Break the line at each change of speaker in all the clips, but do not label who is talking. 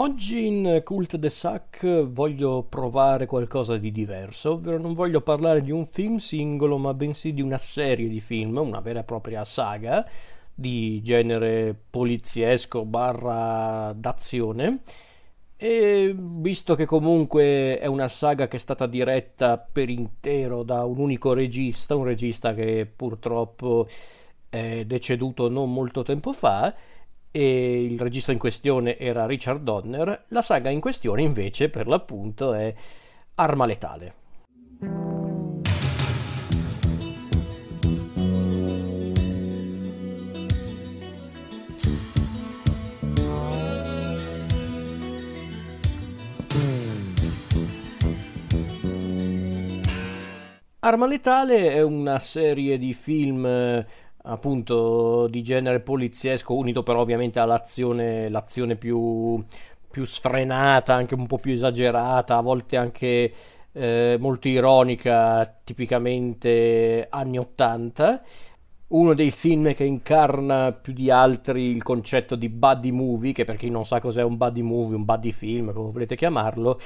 Oggi in Cult de Sac voglio provare qualcosa di diverso, ovvero non voglio parlare di un film singolo, ma bensì di una serie di film, una vera e propria saga di genere poliziesco barra d'azione. E visto che comunque è una saga che è stata diretta per intero da un unico regista, un regista che purtroppo è deceduto non molto tempo fa, e il regista in questione era Richard Donner, la saga in questione invece per l'appunto è Arma Letale. Arma Letale è una serie di film appunto di genere poliziesco, unito però ovviamente all'azione l'azione più, più sfrenata, anche un po' più esagerata, a volte anche eh, molto ironica, tipicamente anni 80. Uno dei film che incarna più di altri il concetto di buddy movie, che per chi non sa cos'è un buddy movie, un buddy film, come volete chiamarlo,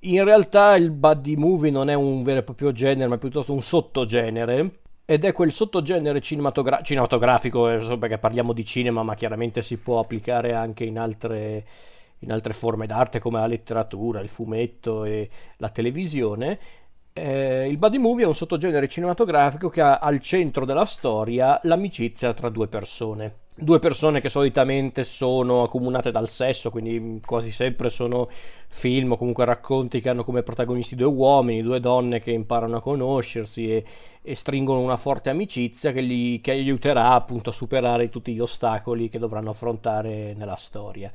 in realtà il buddy movie non è un vero e proprio genere, ma piuttosto un sottogenere ed è quel sottogenere cinematogra- cinematografico, eh, perché parliamo di cinema, ma chiaramente si può applicare anche in altre, in altre forme d'arte come la letteratura, il fumetto e la televisione. Eh, il buddy movie è un sottogenere cinematografico che ha al centro della storia l'amicizia tra due persone due persone che solitamente sono accomunate dal sesso, quindi quasi sempre sono film o comunque racconti che hanno come protagonisti due uomini, due donne che imparano a conoscersi e, e stringono una forte amicizia che gli, che aiuterà appunto a superare tutti gli ostacoli che dovranno affrontare nella storia.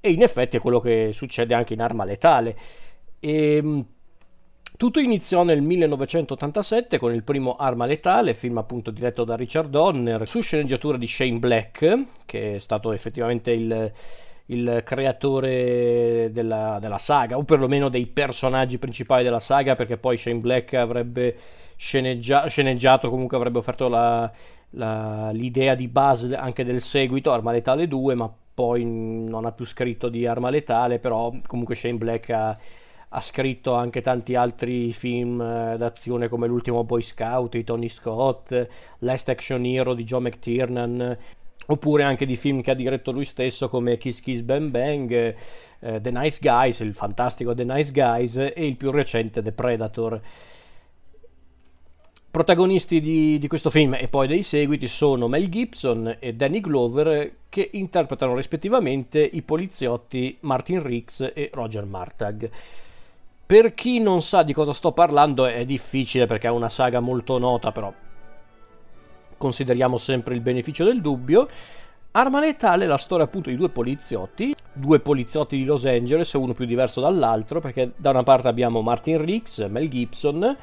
E in effetti è quello che succede anche in Arma Letale. E, ehm, tutto iniziò nel 1987 con il primo Arma Letale, film appunto diretto da Richard Donner, su sceneggiatura di Shane Black, che è stato effettivamente il, il creatore della, della, saga, o perlomeno dei personaggi principali della saga, perché poi Shane Black avrebbe sceneggia- sceneggiato, comunque avrebbe offerto la, la, l'idea di base anche del seguito, Arma Letale 2, ma poi non ha più scritto di Arma Letale, però comunque Shane Black ha ha scritto anche tanti altri film eh, d'azione come L'ultimo Boy Scout di Tony Scott, Last Action Hero di Joe McTiernan, oppure anche di film che ha diretto lui stesso come Kiss Kiss Bang Bang, eh, The Nice Guys, il fantastico The Nice Guys e il più recente The Predator. Protagonisti di, di, questo film e poi dei seguiti sono Mel Gibson e Danny Glover che interpretano rispettivamente i poliziotti Martin Riggs e Roger Martag. Per chi non sa di cosa sto parlando è difficile perché è una saga molto nota, però consideriamo sempre il beneficio del dubbio. Arma Letale è la storia appunto di due poliziotti, due poliziotti di Los Angeles, uno più diverso dall'altro, perché da una parte abbiamo Martin Riggs, Mel Gibson,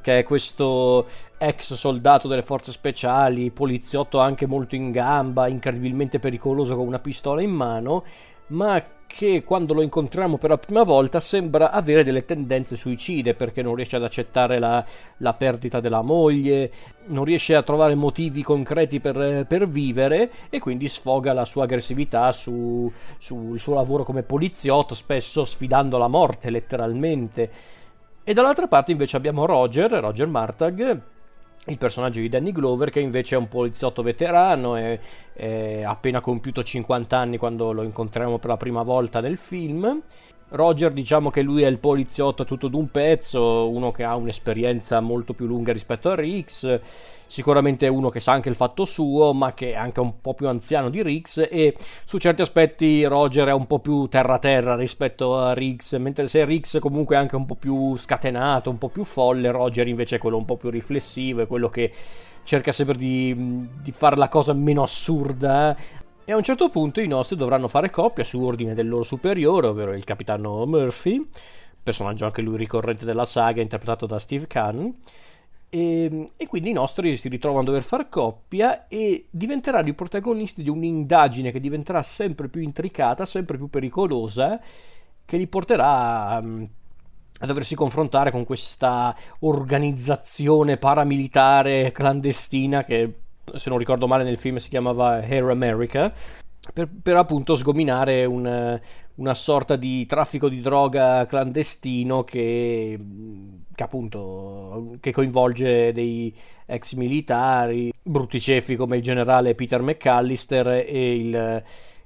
che è questo ex soldato delle forze speciali, poliziotto anche molto in gamba, incredibilmente pericoloso con una pistola in mano, ma che quando lo incontriamo per la prima volta sembra avere delle tendenze suicide perché non riesce ad accettare la, la perdita della moglie, non riesce a trovare motivi concreti per, per vivere e quindi sfoga la sua aggressività sul su suo lavoro come poliziotto, spesso sfidando la morte letteralmente. E dall'altra parte invece abbiamo Roger, Roger Martag, il personaggio di Danny Glover che invece è un poliziotto veterano e è appena compiuto 50 anni quando lo incontriamo per la prima volta nel film Roger diciamo che lui è il poliziotto tutto d'un pezzo, uno che ha un'esperienza molto più lunga rispetto a Riggs, sicuramente uno che sa anche il fatto suo, ma che è anche un po' più anziano di Riggs e su certi aspetti Roger è un po' più terra-terra rispetto a Riggs, mentre se Riggs comunque è anche un po' più scatenato, un po' più folle, Roger invece è quello un po' più riflessivo, è quello che cerca sempre di, di fare la cosa meno assurda, e a un certo punto i nostri dovranno fare coppia su ordine del loro superiore, ovvero il capitano Murphy, personaggio anche lui ricorrente della saga, interpretato da Steve Kahn. E, e, quindi i nostri si ritrovano a dover fare coppia e diventeranno i protagonisti di un'indagine che diventerà sempre più intricata, sempre più pericolosa, che li porterà a, a doversi confrontare con questa organizzazione paramilitare clandestina che se non ricordo male nel film si chiamava Hair America, per, per appunto sgominare un, una sorta di traffico di droga clandestino che, che appunto che coinvolge dei ex militari, brutti cefi come il generale Peter McAllister e il,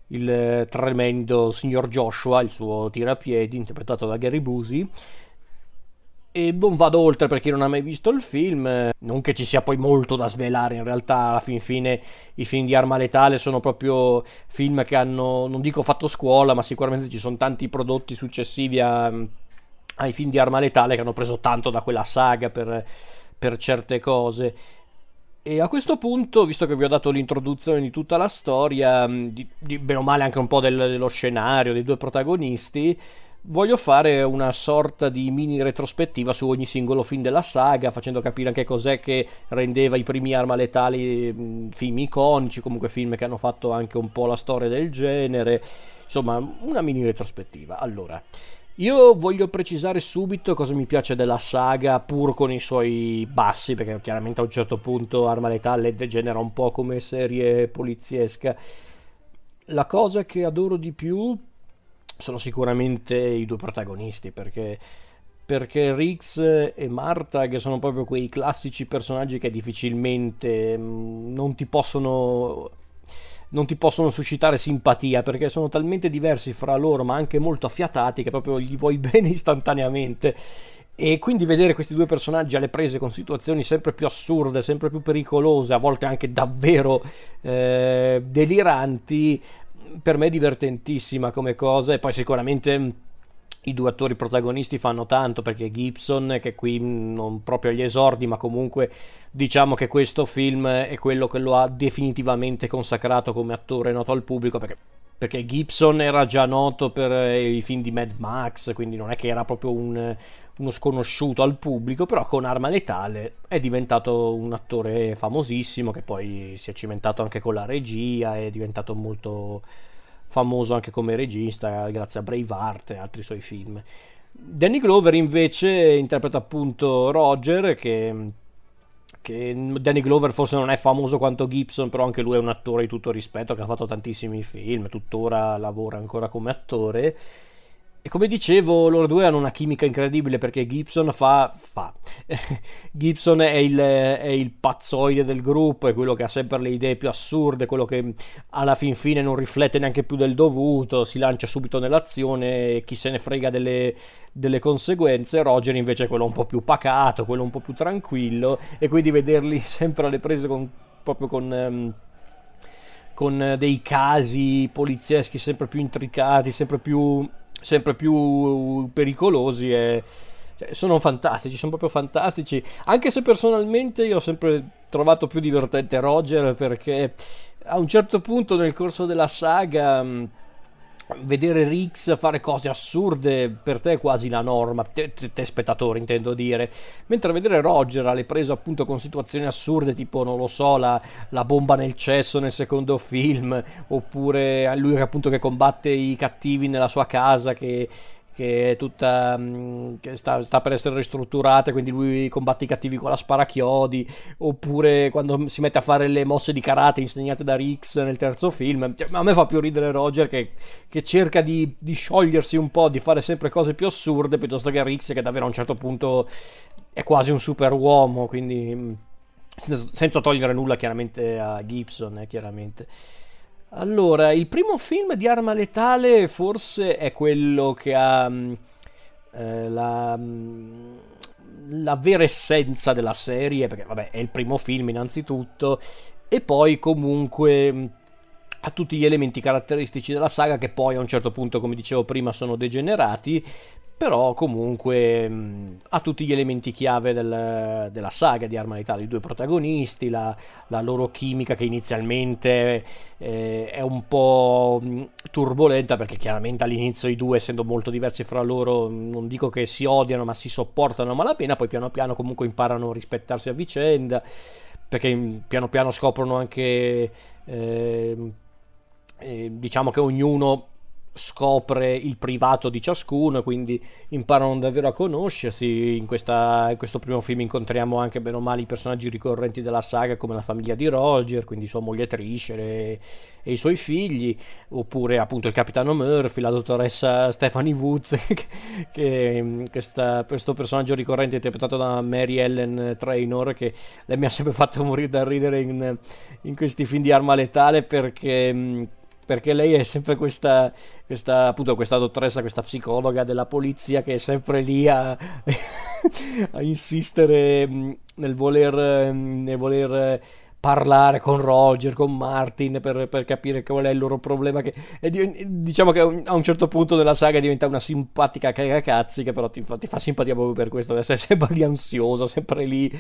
il tremendo signor Joshua, il suo tirapiedi, interpretato da Gary Busey e non vado oltre per chi non ha mai visto il film, non che ci sia poi molto da svelare, in realtà alla fin fine i film di Arma Letale sono proprio film che hanno, non dico fatto scuola, ma sicuramente ci sono tanti prodotti successivi a, ai film di Arma Letale che hanno preso tanto da quella saga per, per certe cose. E a questo punto, visto che vi ho dato l'introduzione di tutta la storia, di, di bene o male anche un po' del, dello scenario, dei due protagonisti, voglio fare una sorta di mini retrospettiva su ogni singolo film della saga, facendo capire anche cos'è che rendeva i primi Arma Letali film iconici, comunque film che hanno fatto anche un po' la storia del genere, insomma una mini retrospettiva. Allora, io voglio precisare subito cosa mi piace della saga, pur con i suoi bassi, perché chiaramente a un certo punto Arma Letale degenera un po' come serie poliziesca. La cosa che adoro di più sono sicuramente i due protagonisti perché perché Rix e Martag sono proprio quei classici personaggi che difficilmente mm, non ti possono non ti possono suscitare simpatia perché sono talmente diversi fra loro ma anche molto affiatati che proprio gli vuoi bene istantaneamente. E quindi vedere questi due personaggi alle prese con situazioni sempre più assurde, sempre più pericolose, a volte anche davvero eh, deliranti, per me è divertentissima come cosa e poi sicuramente i due attori protagonisti fanno tanto perché Gibson che qui non proprio agli esordi ma comunque diciamo che questo film è quello che lo ha definitivamente consacrato come attore noto al pubblico perché, perché Gibson era già noto per i film di Mad Max quindi non è che era proprio un, uno sconosciuto al pubblico però con Arma Letale è diventato un attore famosissimo che poi si è cimentato anche con la regia è diventato molto famoso anche come regista grazie a Braveheart e altri suoi film. Danny Glover invece interpreta appunto Roger che, che Danny Glover forse non è famoso quanto Gibson, però anche lui è un attore di tutto rispetto che ha fatto tantissimi film, tuttora lavora ancora come attore e come dicevo, loro due hanno una chimica incredibile perché Gibson fa. fa. Gibson è il, è il, pazzoide del gruppo, è quello che ha sempre le idee più assurde, quello che alla fin fine non riflette neanche più del dovuto, si lancia subito nell'azione e chi se ne frega delle, delle conseguenze. Roger invece è quello un po' più pacato, quello un po' più tranquillo, e quindi vederli sempre alle prese con, proprio con. Um, con dei casi polizieschi sempre più intricati, sempre più sempre più pericolosi e cioè, sono fantastici, sono proprio fantastici. Anche se personalmente io ho sempre trovato più divertente Roger perché a un certo punto nel corso della saga vedere Rix fare cose assurde per te è quasi la norma, te, te, te, spettatore intendo dire, mentre vedere Roger alle prese appunto con situazioni assurde tipo non lo so la, la bomba nel cesso nel secondo film oppure lui appunto che combatte i cattivi nella sua casa che che è tutta mm, che sta, sta, per essere ristrutturata quindi lui combatte i cattivi con la sparachiodi oppure quando si mette a fare le mosse di karate insegnate da Rix nel terzo film cioè, a me fa più ridere Roger che, che cerca di, di, sciogliersi un po' di fare sempre cose più assurde piuttosto che Rix che davvero a un certo punto è quasi un super uomo quindi mm, senza togliere nulla chiaramente a Gibson eh, chiaramente allora, il primo film di Arma Letale forse è quello che ha mm, eh, la, mm, la vera essenza della serie, perché vabbè è il primo film innanzitutto, e poi comunque mm, ha tutti gli elementi caratteristici della saga che poi a un certo punto, come dicevo prima, sono degenerati, però comunque mh, ha tutti gli elementi chiave del, della saga di Arma Letale, i due protagonisti, la, la loro chimica che inizialmente eh, è un po' mh, turbolenta perché chiaramente all'inizio i due essendo molto diversi fra loro non dico che si odiano ma si sopportano a malapena, poi piano piano comunque imparano a rispettarsi a vicenda perché piano piano scoprono anche eh, eh, diciamo che ognuno scopre il privato di ciascuno, quindi imparano davvero a conoscersi. In, questa, in, questo primo film incontriamo anche bene o male i personaggi ricorrenti della saga, come la famiglia di Roger, quindi sua moglie Trisher e, e i suoi figli, oppure appunto il capitano Murphy, la dottoressa Stephanie Woods, che, che questa, questo personaggio ricorrente interpretato da Mary Ellen Trainor, che lei mi ha sempre fatto morire da ridere in, in questi film di arma letale perché perché lei è sempre questa, questa, appunto, questa dottoressa, questa psicologa della polizia che è sempre lì a, a insistere mm, nel voler, mm, nel voler parlare con Roger, con Martin per, per, capire qual è il loro problema. Che, e diciamo che a un certo punto della saga diventa una simpatica cagacazzi che però ti fa, ti fa simpatia proprio per questo, essere sempre lì ansiosa, sempre lì,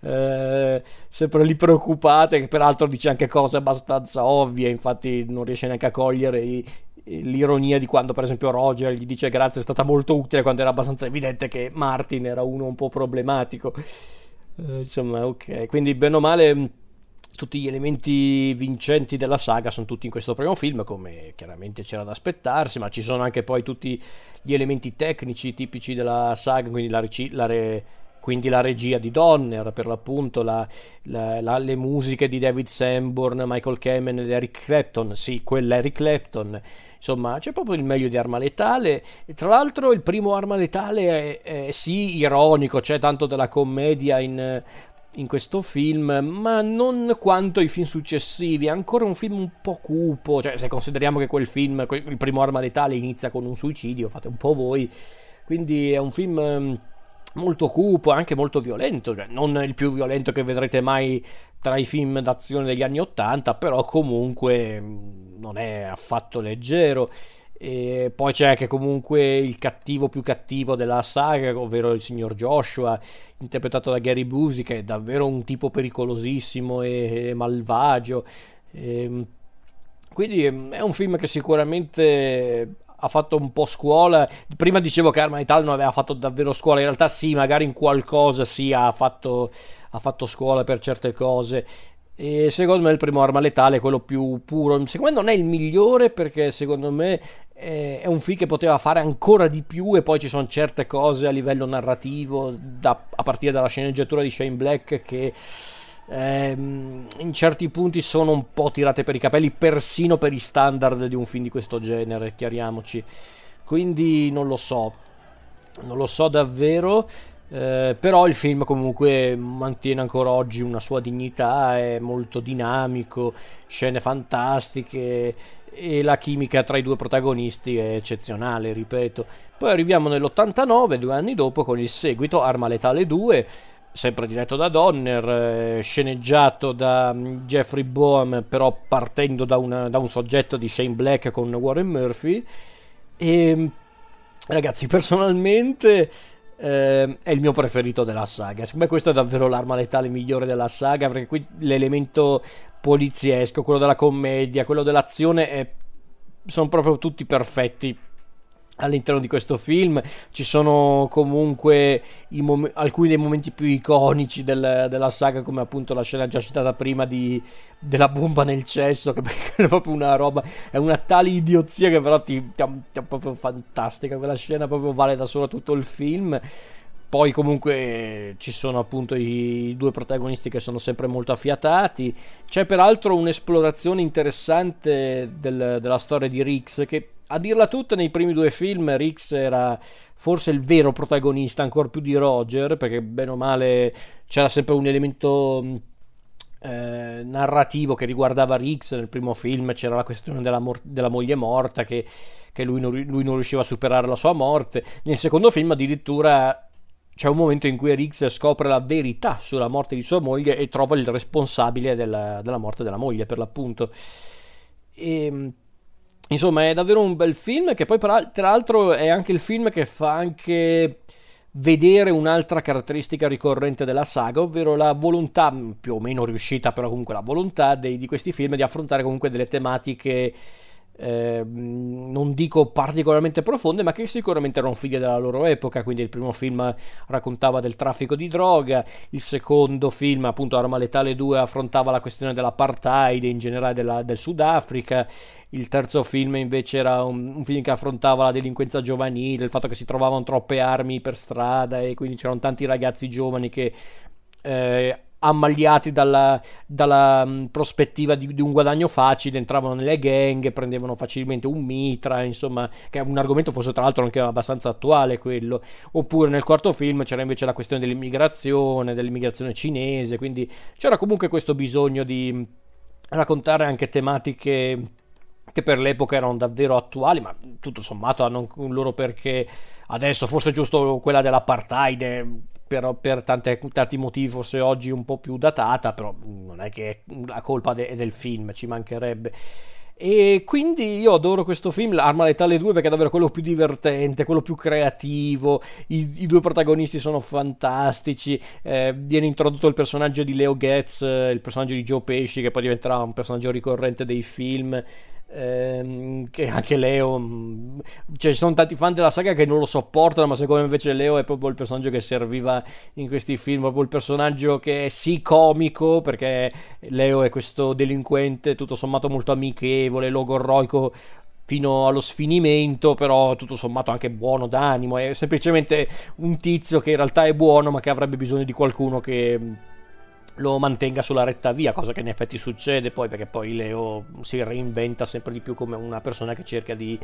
eh, sempre lì preoccupata, che peraltro dice anche cose abbastanza ovvie, infatti non riesce neanche a cogliere i, l'ironia di quando per esempio Roger gli dice grazie è stata molto utile quando era abbastanza evidente che Martin era uno un po' problematico eh, insomma ok quindi bene o male tutti gli elementi vincenti della saga sono tutti in questo primo film, come chiaramente c'era da aspettarsi, ma ci sono anche poi tutti gli elementi tecnici tipici della saga, quindi la, la, re, quindi la regia di Donner, per l'appunto, la, le musiche di David Sanborn, Michael Kamen ed Eric Clapton, sì, quella Eric Clapton. Insomma, c'è proprio il meglio di Arma Letale. E tra l'altro, il primo Arma Letale è, è sì ironico, c'è tanto della commedia in in questo film, ma non quanto i film successivi. È ancora un film un po' cupo. Cioè, se consideriamo che quel film, il primo Arma Letale, inizia con un suicidio, fate un po' voi. Quindi è un film mm, molto cupo, anche molto violento. Cioè, non il più violento che vedrete mai tra i film d'azione degli anni Ottanta, però comunque mm, non è affatto leggero. E poi c'è anche comunque il cattivo più cattivo della saga, ovvero il signor Joshua, interpretato da Gary Busey, che è davvero un tipo pericolosissimo e, e malvagio. E, ehm, quindi ehm, è un film che sicuramente ha fatto un po' scuola. Prima dicevo che Arma Italia non aveva fatto davvero scuola, in realtà sì, magari in qualcosa sì ha fatto, ha fatto scuola per certe cose. E secondo me il primo arma letale è quello più puro. Secondo me non è il migliore perché secondo me è un film che poteva fare ancora di più e poi ci sono certe cose a livello narrativo da, a partire dalla sceneggiatura di Shane Black che ehm, in certi punti sono un po' tirate per i capelli persino per i standard di un film di questo genere chiariamoci. Quindi non lo so. Non lo so davvero eh, però il film comunque mantiene ancora oggi una sua dignità, è molto dinamico, scene fantastiche e la chimica tra i due protagonisti è eccezionale, ripeto. Poi arriviamo nell'89, due anni dopo, con il seguito Arma Letale 2, sempre diretto da Donner, eh, sceneggiato da mm, Jeffrey Boehm, però partendo da, una, da, un soggetto di Shane Black con Warren Murphy. E ragazzi, personalmente eh, è il mio preferito della saga. Secondo me questo è davvero l'arma letale migliore della saga, perché qui l'elemento poliziesco, quello della commedia, quello dell'azione è... sono proprio tutti perfetti all'interno di questo film ci sono comunque mom- alcuni dei momenti più iconici del- della saga come appunto la scena già citata prima di- della bomba nel cesso che è proprio una roba è una tale idiozia che però ti, ti, ti è proprio fantastica quella scena proprio vale da sola tutto il film poi comunque ci sono appunto i due protagonisti che sono sempre molto affiatati. C'è peraltro un'esplorazione interessante del, della storia di Rix che a dirla tutta nei primi due film Rix era forse il vero protagonista ancora più di Roger perché bene o male c'era sempre un elemento eh, narrativo che riguardava Rix nel primo film c'era la questione della, mor- della moglie morta che, che lui, non, lui non riusciva a superare la sua morte nel secondo film addirittura c'è un momento in cui Riggs scopre la verità sulla morte di sua moglie e trova il responsabile della, della morte della moglie, per l'appunto. E, ehm, insomma, è davvero un bel film che poi, tra l'altro, è anche il film che fa anche vedere un'altra caratteristica ricorrente della saga, ovvero la volontà, più o meno riuscita, però comunque la volontà dei, di questi film di affrontare comunque delle tematiche eh, non dico particolarmente profonde, ma che sicuramente erano figlie della loro epoca. Quindi il primo film raccontava del traffico di droga, il secondo film, appunto Arma Letale 2, affrontava la questione dell'apartheid in generale della, del Sudafrica. Il terzo film invece era un, un, film che affrontava la delinquenza giovanile, il fatto che si trovavano troppe armi per strada e quindi c'erano tanti ragazzi giovani che eh, ammagliati dalla, dalla mh, prospettiva di, di, un guadagno facile, entravano nelle gang, prendevano facilmente un mitra, insomma, che è un argomento forse tra l'altro anche abbastanza attuale quello. Oppure nel quarto film c'era invece la questione dell'immigrazione, dell'immigrazione cinese, quindi c'era comunque questo bisogno di raccontare anche tematiche che per l'epoca erano davvero attuali, ma tutto sommato hanno un loro perché adesso, forse giusto quella dell'apartheid, per, per tante, tanti motivi forse oggi un po' più datata, però non è che la colpa de, del film, ci mancherebbe. E quindi io adoro questo film, Arma Letale 2, perché è davvero quello più divertente, quello più creativo. I, i due protagonisti sono fantastici. Eh, viene introdotto il personaggio di Leo Getz, eh, il personaggio di Joe Pesci, che poi diventerà un personaggio ricorrente dei film ehm, che anche Leo mm, cioè, ci sono tanti fan della saga che non lo sopportano ma secondo me invece Leo è proprio il personaggio che serviva in questi film proprio il personaggio che è sì comico perché Leo è questo delinquente tutto sommato molto amichevole logorroico fino allo sfinimento, però tutto sommato anche buono d'animo, è semplicemente un tizio che in realtà è buono, ma che avrebbe bisogno di qualcuno che lo mantenga sulla retta via, cosa che in effetti succede poi perché poi Leo si reinventa sempre di più come una persona che cerca di,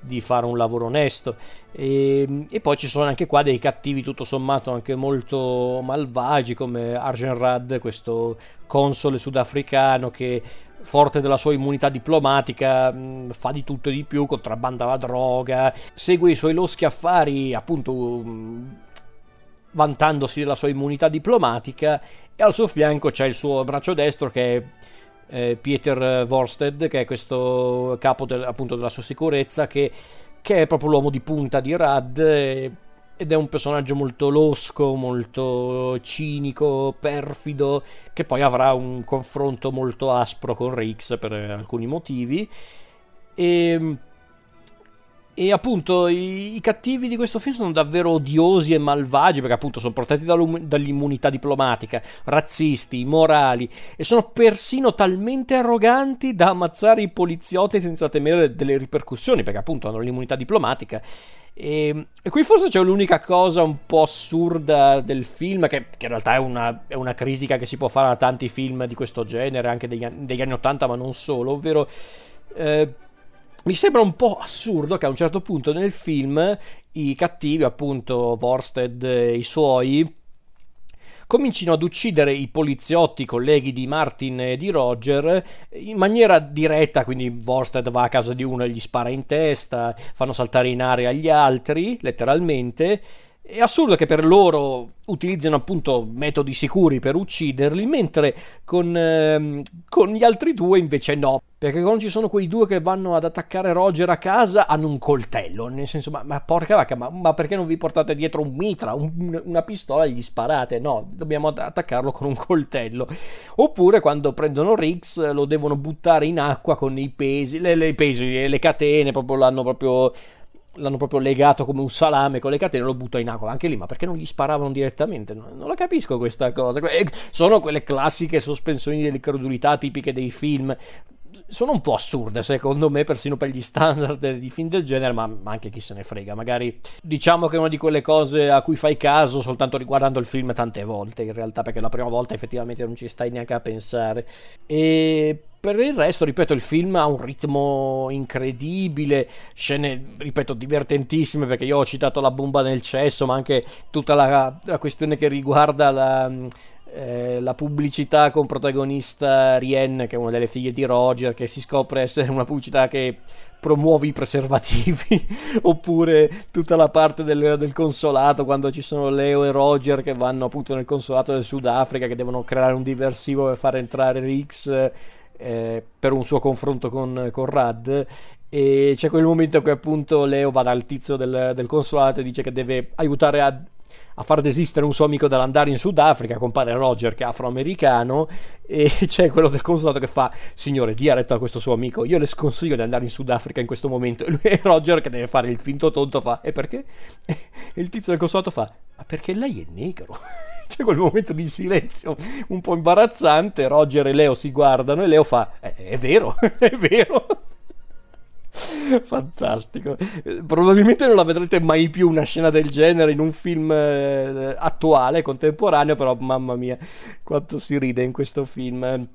di fare un lavoro onesto. E, e, poi ci sono anche qua dei cattivi tutto sommato anche molto malvagi come Arjen Rad, questo console sudafricano che forte della sua immunità diplomatica mh, fa di tutto e di più, contrabbanda la droga, segue i suoi loschi affari appunto mh, vantandosi della sua immunità diplomatica e al suo fianco c'è il suo braccio destro che è eh, Pieter Vorsted, che è questo capo del, appunto della sua sicurezza, che, che, è proprio l'uomo di punta di Rad ed è un personaggio molto losco, molto cinico, perfido, che poi avrà un confronto molto aspro con Rix per alcuni motivi. E e appunto i, i, cattivi di questo film sono davvero odiosi e malvagi perché appunto sono protetti dall'immunità diplomatica, razzisti, immorali e sono persino talmente arroganti da ammazzare i poliziotti senza temere delle ripercussioni perché appunto hanno l'immunità diplomatica. E, e qui forse c'è l'unica cosa un po' assurda del film, che, che in realtà è una, è una, critica che si può fare a tanti film di questo genere, anche degli, degli anni 80 ma non solo, ovvero... Eh, mi sembra un po' assurdo che a un certo punto nel film i cattivi, appunto Vorsted e i suoi, comincino ad uccidere i poliziotti colleghi di Martin e di Roger in maniera diretta, quindi Vorsted va a casa di uno e gli spara in testa, fanno saltare in aria gli altri, letteralmente, è assurdo che per loro utilizzino appunto metodi sicuri per ucciderli, mentre con, ehm, con, gli altri due invece no. Perché quando ci sono quei due che vanno ad attaccare Roger a casa hanno un coltello. Nel senso, ma, ma porca vacca, ma, ma, perché non vi portate dietro un mitra, un, una pistola e gli sparate? No, dobbiamo attaccarlo con un coltello. Oppure quando prendono Riggs lo devono buttare in acqua con i pesi, le, le pesi, le catene, proprio l'hanno proprio l'hanno proprio legato come un salame con le catene e lo butto in acqua. Anche lì, ma perché non gli sparavano direttamente? Non, non la capisco questa cosa. Sono quelle classiche sospensioni dell'incredulità tipiche dei film. Sono un po' assurde, secondo me, persino per gli standard di film del genere, ma, ma, anche chi se ne frega. Magari diciamo che è una di quelle cose a cui fai caso soltanto riguardando il film tante volte, in realtà, perché la prima volta effettivamente non ci stai neanche a pensare. E per il resto, ripeto, il film ha un ritmo incredibile, scene, ripeto, divertentissime perché io ho citato la bomba nel cesso, ma anche tutta la, la questione che riguarda la, eh, la pubblicità con protagonista Rien, che è una delle figlie di Roger, che si scopre essere una pubblicità che promuove i preservativi, oppure tutta la parte del, del, consolato quando ci sono Leo e Roger che vanno appunto nel consolato del Sudafrica, che devono creare un diversivo per far entrare Rix eh, per un suo confronto con, con Rad. E c'è quel momento che appunto Leo va dal tizio del, del consolato e dice che deve aiutare a, a, far desistere un suo amico dall'andare in Sudafrica, compare Roger che è afroamericano e c'è quello del consolato che fa signore dia retta a questo suo amico, io le sconsiglio di andare in Sudafrica in questo momento e lui è Roger che deve fare il finto tonto fa e perché? E il tizio del consolato fa ma perché lei è negro c'è quel momento di silenzio un po' imbarazzante. Roger e Leo si guardano e Leo fa: È, è vero, è vero. Fantastico. Probabilmente non la vedrete mai più una scena del genere in un film eh, attuale, contemporaneo, però mamma mia, quanto si ride in questo film.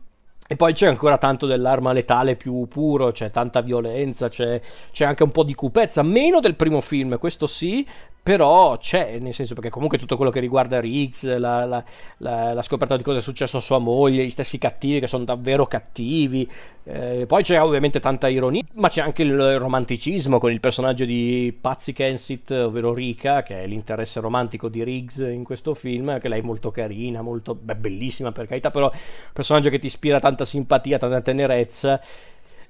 E poi c'è ancora tanto dell'arma letale più puro, c'è tanta violenza, c'è, c'è, anche un po' di cupezza, meno del primo film, questo sì, però c'è, nel senso perché comunque tutto quello che riguarda Riggs, la, la, la, la, scoperta di cosa è successo a sua moglie, gli stessi cattivi che sono davvero cattivi, eh, poi c'è ovviamente tanta ironia, ma c'è anche il romanticismo con il personaggio di Patsy Kensit, ovvero Rika, che è l'interesse romantico di Riggs in questo film, che lei è molto carina, molto beh, bellissima per carità, però un personaggio che ti ispira tanta simpatia, tanta tenerezza.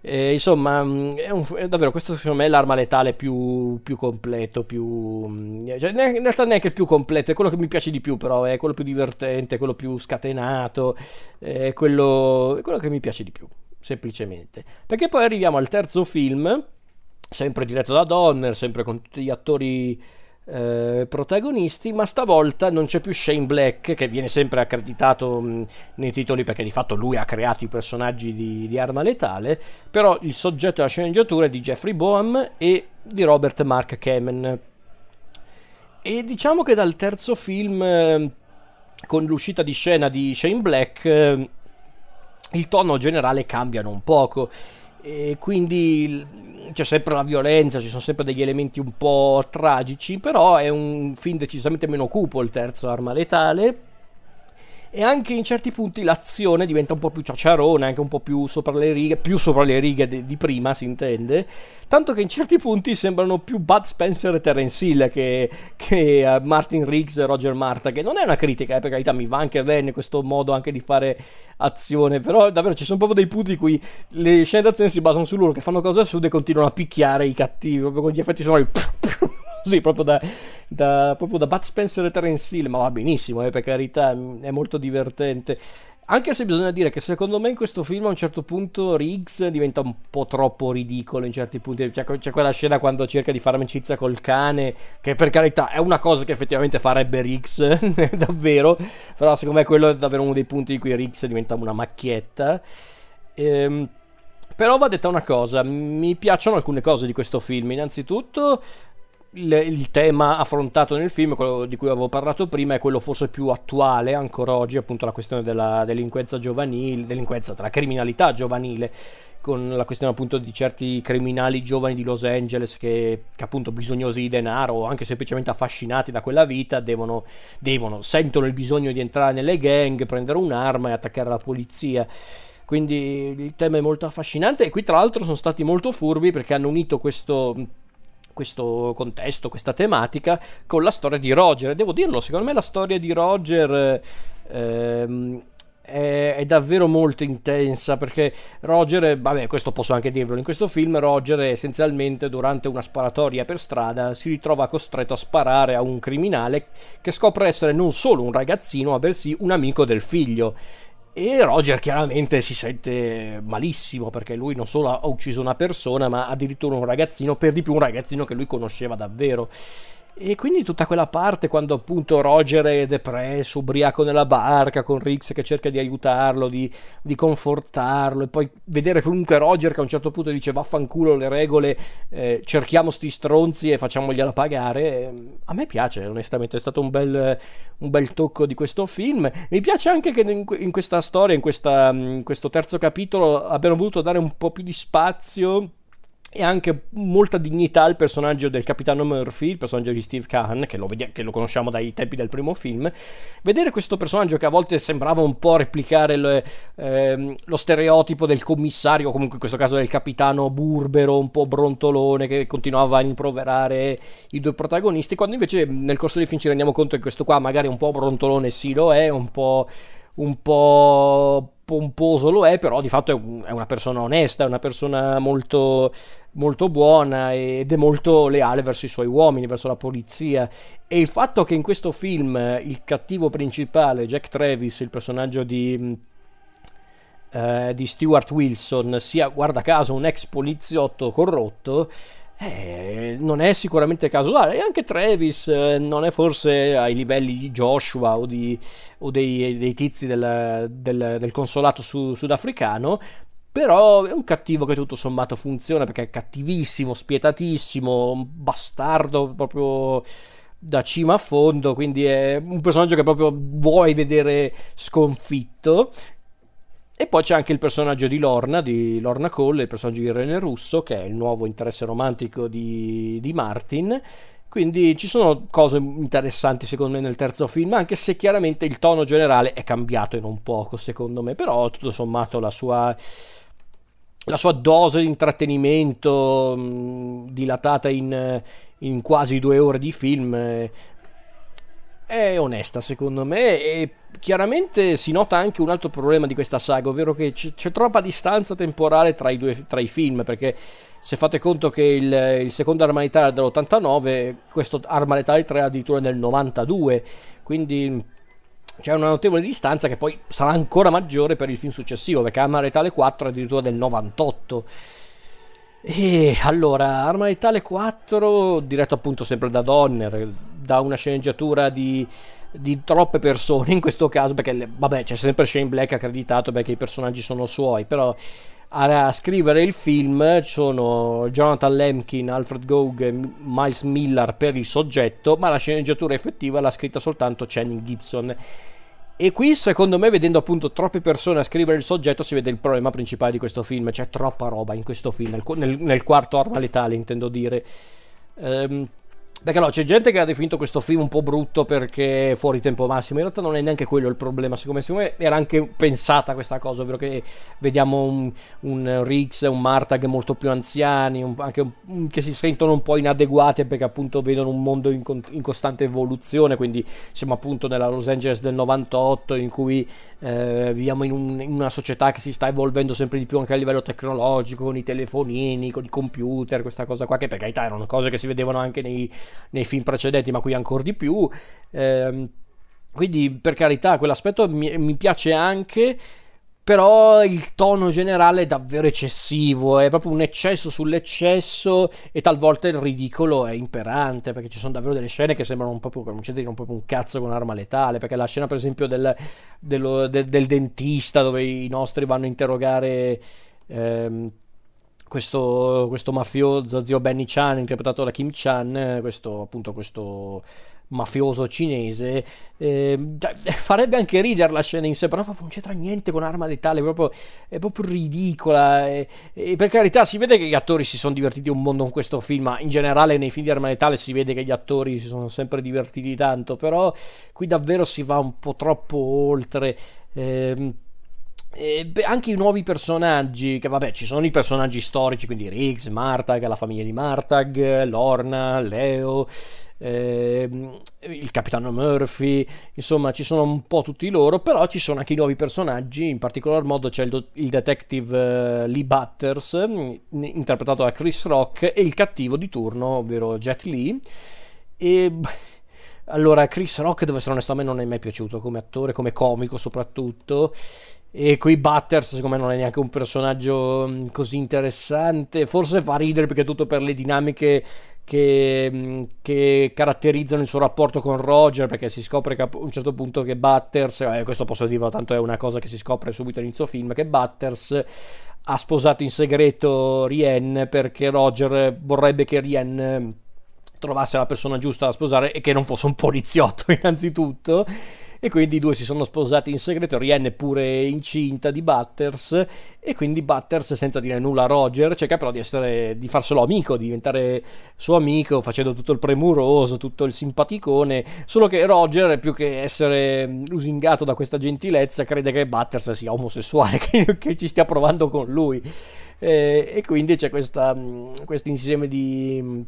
Eh, insomma, mm, è, un, è, davvero questo secondo me è l'arma letale più, più completo, più, mm, cioè, in realtà neanche il più completo, è quello che mi piace di più, però è quello più divertente, quello più scatenato, è quello, è quello che mi piace di più, semplicemente. Perché poi arriviamo al terzo film, sempre diretto da Donner, sempre con tutti gli attori eh, protagonisti, ma stavolta non c'è più Shane Black che viene sempre accreditato mh, nei titoli perché di fatto lui ha creato i personaggi di, di Arma Letale, però il soggetto della sceneggiatura è di Jeffrey Boehm e di Robert Mark Kamen. E diciamo che dal terzo film, eh, con l'uscita di scena di Shane Black, eh, il tono generale cambia un poco e quindi c'è sempre la violenza, ci sono sempre degli elementi un po' tragici, però è un film decisamente meno cupo il terzo Arma Letale e anche in certi punti l'azione diventa un po' più ciaciarona, anche un po' più sopra le righe, più sopra le righe de- di prima si intende, tanto che in certi punti sembrano più Bud Spencer e Terence Hill che, che uh, Martin Riggs e Roger Marta, che non è una critica, eh, per carità mi va anche bene questo modo anche di fare azione, però davvero ci sono proprio dei punti in cui le scene d'azione si basano su loro che fanno cose assurde e continuano a picchiare i cattivi, proprio con gli effetti sonori così proprio da, da, proprio da Bud Spencer e Terence Hill, ma va benissimo, eh, per carità, è molto divertente. Anche se bisogna dire che secondo me in questo film a un certo punto Riggs diventa un po' troppo ridicolo in certi punti. C'è, c'è, quella scena quando cerca di fare amicizia col cane, che per carità è una cosa che effettivamente farebbe Riggs, davvero. Però secondo me quello è davvero uno dei punti in cui Riggs diventa una macchietta. Ehm, però va detta una cosa, mi piacciono alcune cose di questo film. Innanzitutto il, il, tema affrontato nel film, quello di cui avevo parlato prima, è quello forse più attuale ancora oggi, appunto la questione della delinquenza giovanile, delinquenza, della criminalità giovanile, con la questione appunto di certi criminali giovani di Los Angeles che, che appunto bisognosi di denaro o anche semplicemente affascinati da quella vita devono, devono, sentono il bisogno di entrare nelle gang, prendere un'arma e attaccare la polizia. Quindi il tema è molto affascinante e qui tra l'altro sono stati molto furbi perché hanno unito questo questo contesto, questa tematica con la storia di Roger. Devo dirlo, secondo me la storia di Roger ehm, è, è, davvero molto intensa perché Roger, vabbè, questo posso anche dirlo, in questo film Roger essenzialmente durante una sparatoria per strada si ritrova costretto a sparare a un criminale che scopre essere non solo un ragazzino, ma bensì un amico del figlio e Roger chiaramente si sente malissimo perché lui non solo ha ucciso una persona, ma addirittura un ragazzino, per di più un ragazzino che lui conosceva davvero. E quindi tutta quella parte quando appunto Roger è depresso, ubriaco nella barca con Rix che cerca di aiutarlo, di, di, confortarlo e poi vedere comunque Roger che a un certo punto dice vaffanculo le regole, eh, cerchiamo sti stronzi e facciamogliela pagare. Eh, a me piace onestamente, è stato un bel, un bel, tocco di questo film. Mi piace anche che in, in questa storia, in, questa, in questo terzo capitolo abbiano voluto dare un po' più di spazio e anche molta dignità al personaggio del capitano Murphy, il personaggio di Steve Kahn, che lo, vediamo, che lo, conosciamo dai tempi del primo film. Vedere questo personaggio che a volte sembrava un po' replicare le, ehm, lo stereotipo del commissario, comunque in questo caso del capitano burbero, un po' brontolone, che continuava a improverare i due protagonisti, quando invece nel corso del film ci rendiamo conto che questo qua magari un po' brontolone sì lo è, un po', un po' pomposo lo è, però di fatto è, un, è una persona onesta, è una persona molto, molto buona ed è molto leale verso i suoi uomini, verso la polizia. E il fatto che in questo film il cattivo principale, Jack Travis, il personaggio di, eh, di Stuart Wilson, sia guarda caso un ex poliziotto corrotto, eh, non è sicuramente casuale e anche Travis eh, non è forse ai livelli di Joshua o, di, o dei, dei, tizi del, del, del consolato su, sudafricano però è un cattivo che tutto sommato funziona perché è cattivissimo, spietatissimo, un bastardo proprio da cima a fondo, quindi è un personaggio che proprio vuoi vedere sconfitto. E poi c'è anche il personaggio di Lorna, di Lorna Cole, il personaggio di René Russo, che è il nuovo interesse romantico di, di Martin. Quindi ci sono cose interessanti secondo me nel terzo film, anche se chiaramente il tono generale è cambiato e non poco secondo me, però tutto sommato la sua la sua dose di intrattenimento mh, dilatata in, in, quasi due ore di film eh, è onesta secondo me e chiaramente si nota anche un altro problema di questa saga, ovvero che c- c'è troppa distanza temporale tra i, due, tra i film, perché se fate conto che il, il secondo Arma Letale è dell'89, questo Arma Letale 3 è addirittura nel 92, quindi c'è una notevole distanza che poi sarà ancora maggiore per il film successivo, perché Arma Letale 4 è addirittura del 98. E allora, Arma Letale 4, diretto appunto sempre da Donner, da una sceneggiatura di, di troppe persone in questo caso, perché vabbè c'è sempre Shane Black accreditato perché i personaggi sono suoi, però a scrivere il film sono Jonathan Lemkin, Alfred Gough e Miles Miller per il soggetto, ma la sceneggiatura effettiva l'ha scritta soltanto Channing Gibson. E qui, secondo me, vedendo appunto troppe persone a scrivere il soggetto, si vede il problema principale di questo film. C'è troppa roba in questo film, nel, nel, quarto arma letale, intendo dire. Ehm, perché no, c'è gente che ha definito questo film un po' brutto perché fuori tempo massimo. In realtà non è neanche quello il problema. Secondo me, secondo me era anche pensata questa cosa, ovvero che vediamo un, un Riggs e un Martag molto più anziani, un, anche un, che si sentono un po' inadeguati perché appunto vedono un mondo in, in, costante evoluzione. Quindi siamo appunto nella Los Angeles del 98 in cui eh, viviamo in, un, in, una società che si sta evolvendo sempre di più anche a livello tecnologico, con i telefonini, con i computer, questa cosa qua, che per carità erano cose che si vedevano anche nei, nei film precedenti, ma qui ancora di più. Eh, quindi per carità, quell'aspetto mi, mi piace anche però il tono generale è davvero eccessivo, è proprio un eccesso sull'eccesso e talvolta il ridicolo è imperante, perché ci sono davvero delle scene che sembrano un po' più, non c'è dire un un cazzo con arma letale, perché la scena per esempio del, dello, del, del dentista dove i nostri vanno a interrogare... Ehm, questo, questo, mafioso zio Benny Chan interpretato da Kim Chan questo appunto questo mafioso cinese, eh, farebbe anche ridere la scena in sé, però proprio non c'entra niente con arma letale, proprio, è proprio ridicola. E, e, per carità, si vede che gli attori si sono divertiti un mondo con questo film, ma in generale nei film di arma letale si vede che gli attori si sono sempre divertiti tanto, però qui davvero si va un po' troppo oltre. Eh, e anche i nuovi personaggi, che vabbè, ci sono i personaggi storici, quindi Riggs, Martag, la famiglia di Martag, Lorna, Leo, eh, il capitano Murphy, insomma ci sono un po' tutti loro, però ci sono anche i nuovi personaggi, in particolar modo c'è il, do- il detective uh, Lee Butters, mm, interpretato da Chris Rock, e il cattivo di turno, ovvero Jet Lee. E allora, Chris Rock, devo essere onesto, a me non è mai piaciuto come attore, come comico soprattutto. E coi Butters, secondo me, non è neanche un personaggio mm, così interessante. Forse fa ridere perché tutto per le dinamiche che, mm, che, caratterizzano il suo rapporto con Roger, perché si scopre che a un certo punto che Butters, eh, questo posso dirlo, tanto è una cosa che si scopre subito all'inizio film, che Butters ha sposato in segreto Rien perché Roger vorrebbe che Rien trovasse la persona giusta da sposare e che non fosse un poliziotto innanzitutto e quindi i due si sono sposati in segreto, Rihanna è pure incinta di Butters. E quindi Butters senza dire nulla a Roger cerca però di, essere, di farselo amico, di diventare suo amico facendo tutto il premuroso, tutto il simpaticone, solo che Roger più che essere lusingato da questa gentilezza crede che Butters sia omosessuale, che, che ci stia provando con lui. E, e quindi c'è questo insieme di,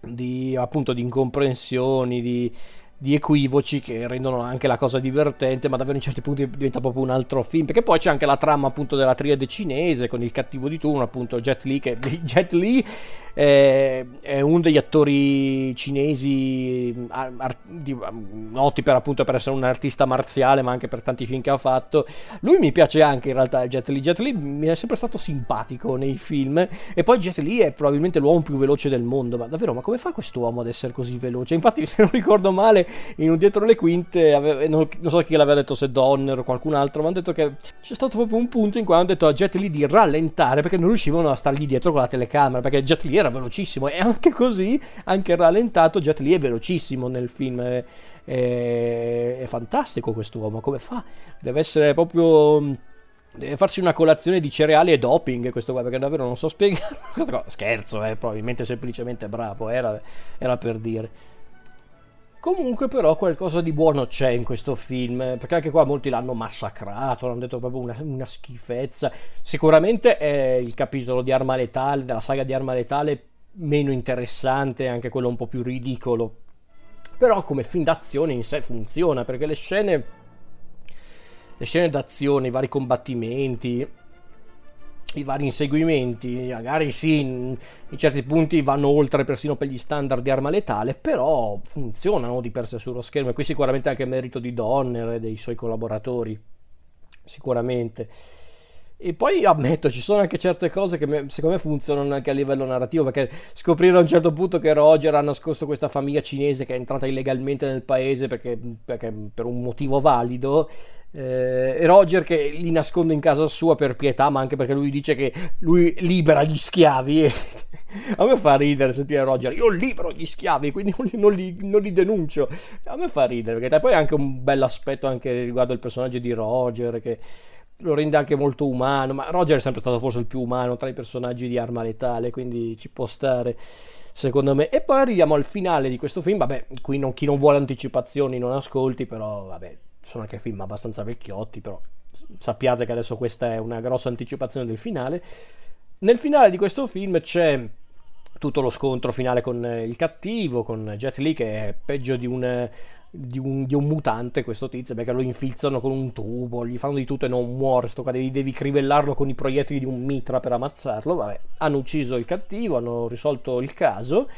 di appunto di incomprensioni, di di equivoci che rendono anche la cosa divertente, ma davvero in certi punti diventa proprio un altro film. Perché poi c'è anche la trama appunto della triade cinese con il cattivo di turno, appunto Jet Li, che Jet Li eh, è uno degli attori cinesi ar- di, noti per appunto per essere un artista marziale, ma anche per tanti film che ha fatto. Lui mi piace anche in realtà Jet Li. Jet Li mi è sempre stato simpatico nei film e poi Jet Li è probabilmente l'uomo più veloce del mondo, ma davvero, ma come fa quest'uomo ad essere così veloce? Infatti, se non ricordo male, in un dietro le quinte, ave- non, non, so chi l'aveva detto, se Donner o qualcun altro, ma hanno detto che c'è stato proprio un punto in cui hanno detto a Jet Li di rallentare perché non riuscivano a stargli dietro con la telecamera, perché Jet Li era velocissimo e anche così, anche rallentato, Jet Li è velocissimo nel film. È, è, è fantastico quest'uomo, come fa? Deve essere proprio Deve farsi una colazione di cereali e doping questo qua, perché davvero non so spiegarlo. Scherzo, eh, probabilmente semplicemente bravo, era, era, per dire. Comunque però qualcosa di buono c'è in questo film, perché anche qua molti l'hanno massacrato, l'hanno detto proprio una, una schifezza. Sicuramente è il capitolo di Arma Letale, della saga di Arma Letale, meno interessante, anche quello un po' più ridicolo. Però come film d'azione in sé funziona, perché le scene le scene d'azione, i vari combattimenti, i vari inseguimenti, magari sì, in, certi punti vanno oltre persino per gli standard di arma letale, però funzionano di per sé sullo schermo e qui sicuramente anche merito di Donner e dei suoi collaboratori, sicuramente. E poi ammetto, ci sono anche certe cose che secondo me funzionano anche a livello narrativo, perché scoprire a un certo punto che Roger ha nascosto questa famiglia cinese che è entrata illegalmente nel paese perché, perché per un motivo valido eh, e Roger che li nasconde in casa sua per pietà, ma anche perché lui dice che lui libera gli schiavi. A me fa ridere sentire Roger, io libero gli schiavi, quindi non li, non li, non li denuncio. A me fa ridere, perché poi è anche un bel aspetto anche riguardo il personaggio di Roger, che lo rende anche molto umano, ma Roger è sempre stato forse il più umano tra i personaggi di Arma Letale, quindi ci può stare secondo me. E poi arriviamo al finale di questo film, vabbè, qui non, chi non vuole anticipazioni non ascolti, però vabbè, sono anche film abbastanza vecchiotti, però sappiate che adesso questa è una grossa anticipazione del finale. Nel finale di questo film c'è tutto lo scontro finale con il cattivo, con Jet Li che è peggio di un, di un, di un mutante questo tizio perché lo infilzano con un tubo, gli fanno di tutto e non muore, sto qua, devi, devi crivellarlo con i proiettili di un mitra per ammazzarlo, vabbè, hanno ucciso il cattivo, hanno risolto il caso.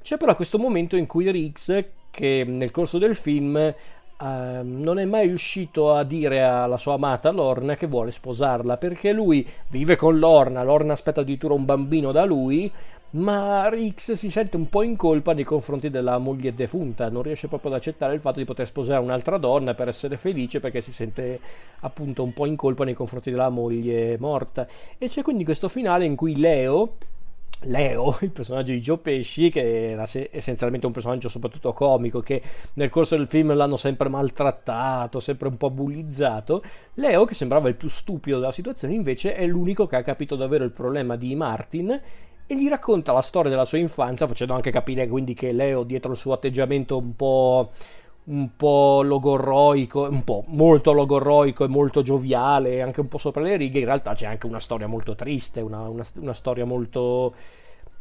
C'è però questo momento in cui Riggs, che nel corso del film Uh, non è mai riuscito a dire alla sua amata Lorna che vuole sposarla perché lui vive con Lorna, Lorna aspetta addirittura un bambino da lui, ma Rix si sente un po' in colpa nei confronti della moglie defunta, non riesce proprio ad accettare il fatto di poter sposare un'altra donna per essere felice perché si sente appunto un po' in colpa nei confronti della moglie morta. E c'è quindi questo finale in cui Leo Leo, il personaggio di Joe Pesci, che era essenzialmente un personaggio soprattutto comico, che nel corso del film l'hanno sempre maltrattato, sempre un po' bullizzato. Leo, che sembrava il più stupido della situazione, invece è l'unico che ha capito davvero il problema di Martin e gli racconta la storia della sua infanzia, facendo anche capire quindi che Leo, dietro il suo atteggiamento un po' un po' logorroico, un po' molto logorroico e molto gioviale, anche un po' sopra le righe, in realtà c'è anche una storia molto triste, una, una, una storia molto,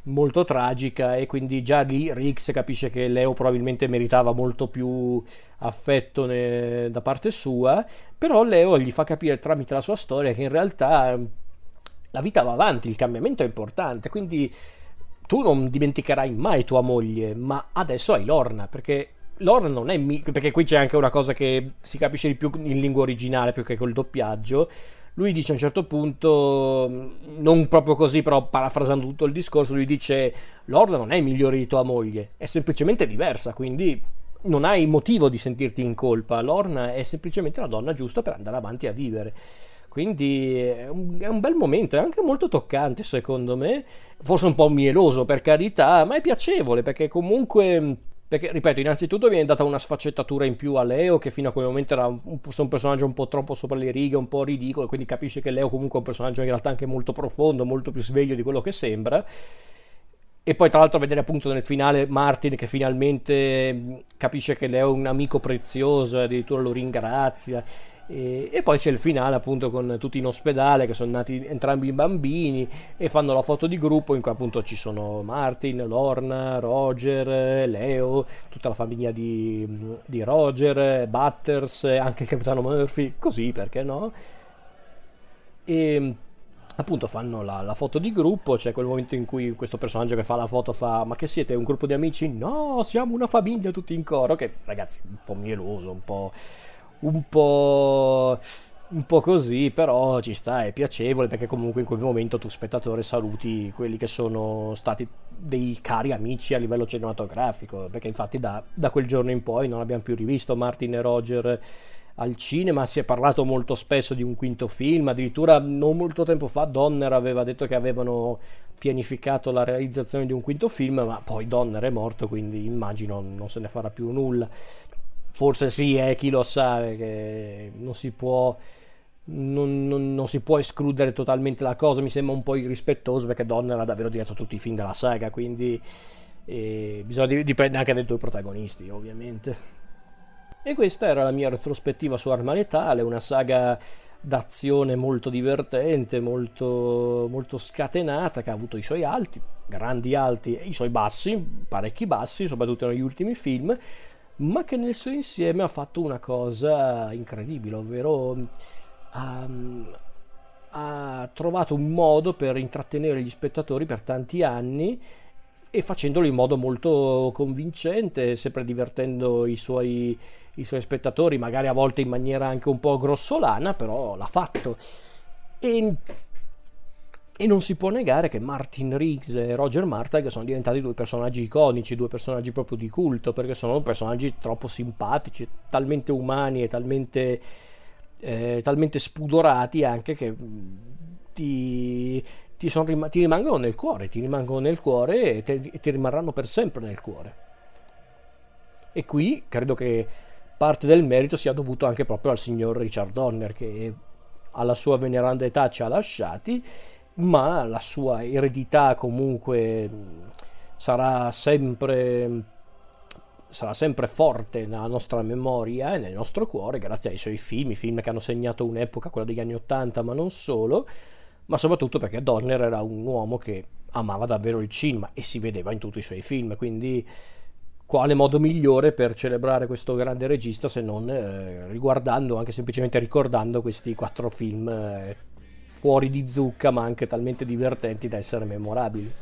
molto tragica e quindi già lì Riggs capisce che Leo probabilmente meritava molto più affetto ne, da parte sua, però Leo gli fa capire tramite la sua storia che in realtà la vita va avanti, il cambiamento è importante, quindi tu non dimenticherai mai tua moglie, ma adesso hai Lorna, perché Lore non è mi- perché qui c'è anche una cosa che si capisce di più in lingua originale più che col doppiaggio. Lui dice a un certo punto, non proprio così, però parafrasando tutto il discorso, lui dice: Lorna non è migliore di tua moglie, è semplicemente diversa, quindi non hai motivo di sentirti in colpa. Lorna è semplicemente la donna giusta per andare avanti a vivere. Quindi è un, è un, bel momento, è anche molto toccante secondo me, forse un po' mieloso per carità, ma è piacevole perché comunque perché, ripeto, innanzitutto viene data una sfaccettatura in più a Leo, che fino a quel momento era un, un, personaggio un po' troppo sopra le righe, un po' ridicolo, quindi capisce che Leo comunque è un personaggio in realtà anche molto profondo, molto più sveglio di quello che sembra. E poi tra l'altro vedere appunto nel finale Martin che finalmente capisce che Leo è un amico prezioso, addirittura lo ringrazia e, e, poi c'è il finale appunto con tutti in ospedale che sono nati entrambi i bambini e fanno la foto di gruppo in cui appunto ci sono Martin, Lorna, Roger, Leo, tutta la famiglia di, di Roger, Butters, anche il capitano Murphy, così perché no? E appunto fanno la, la, foto di gruppo, c'è quel momento in cui questo personaggio che fa la foto fa ma che siete un gruppo di amici? No, siamo una famiglia tutti in coro, che ragazzi un po' mieloso, un po' un po' un po' così, però ci sta, è piacevole perché comunque in quel momento tu spettatore saluti quelli che sono stati dei cari amici a livello cinematografico, perché infatti da, da quel giorno in poi non abbiamo più rivisto Martin e Roger al cinema, si è parlato molto spesso di un quinto film, addirittura non molto tempo fa Donner aveva detto che avevano pianificato la realizzazione di un quinto film, ma poi Donner è morto, quindi immagino non se ne farà più nulla. Forse sì, eh, chi lo sa, che non si può... Non, non, non, si può escludere totalmente la cosa, mi sembra un po' irrispettoso perché Donner ha davvero diretto tutti i film della saga, quindi eh, bisogna dipende anche dai due protagonisti, ovviamente. E questa era la mia retrospettiva su Arma Letale, una saga d'azione molto divertente, molto, molto scatenata, che ha avuto i suoi alti, grandi alti e i suoi bassi, parecchi bassi, soprattutto negli ultimi film, ma che nel suo insieme ha fatto una cosa incredibile, ovvero um, ha trovato un modo per intrattenere gli spettatori per tanti anni e facendolo in modo molto convincente, sempre divertendo i suoi, i suoi spettatori, magari a volte in maniera anche un po' grossolana, però l'ha fatto. E, e non si può negare che Martin Riggs e Roger Martag sono diventati due personaggi iconici, due personaggi proprio di culto, perché sono personaggi troppo simpatici, talmente umani e talmente, eh, talmente spudorati anche che ti ti, son, ti, rimangono nel cuore, ti rimangono nel cuore e te, ti rimarranno per sempre nel cuore. E qui credo che parte del merito sia dovuto anche proprio al signor Richard Donner che alla sua veneranda età ci ha lasciati, ma la sua eredità comunque sarà sempre sarà sempre forte nella nostra memoria e nel nostro cuore grazie ai suoi film, i film che hanno segnato un'epoca, quella degli anni Ottanta, ma non solo, ma soprattutto perché Donner era un uomo che amava davvero il cinema e si vedeva in tutti i suoi film, quindi quale modo migliore per celebrare questo grande regista se non eh, riguardando, anche semplicemente ricordando questi quattro film eh, fuori di zucca ma anche talmente divertenti da essere memorabili.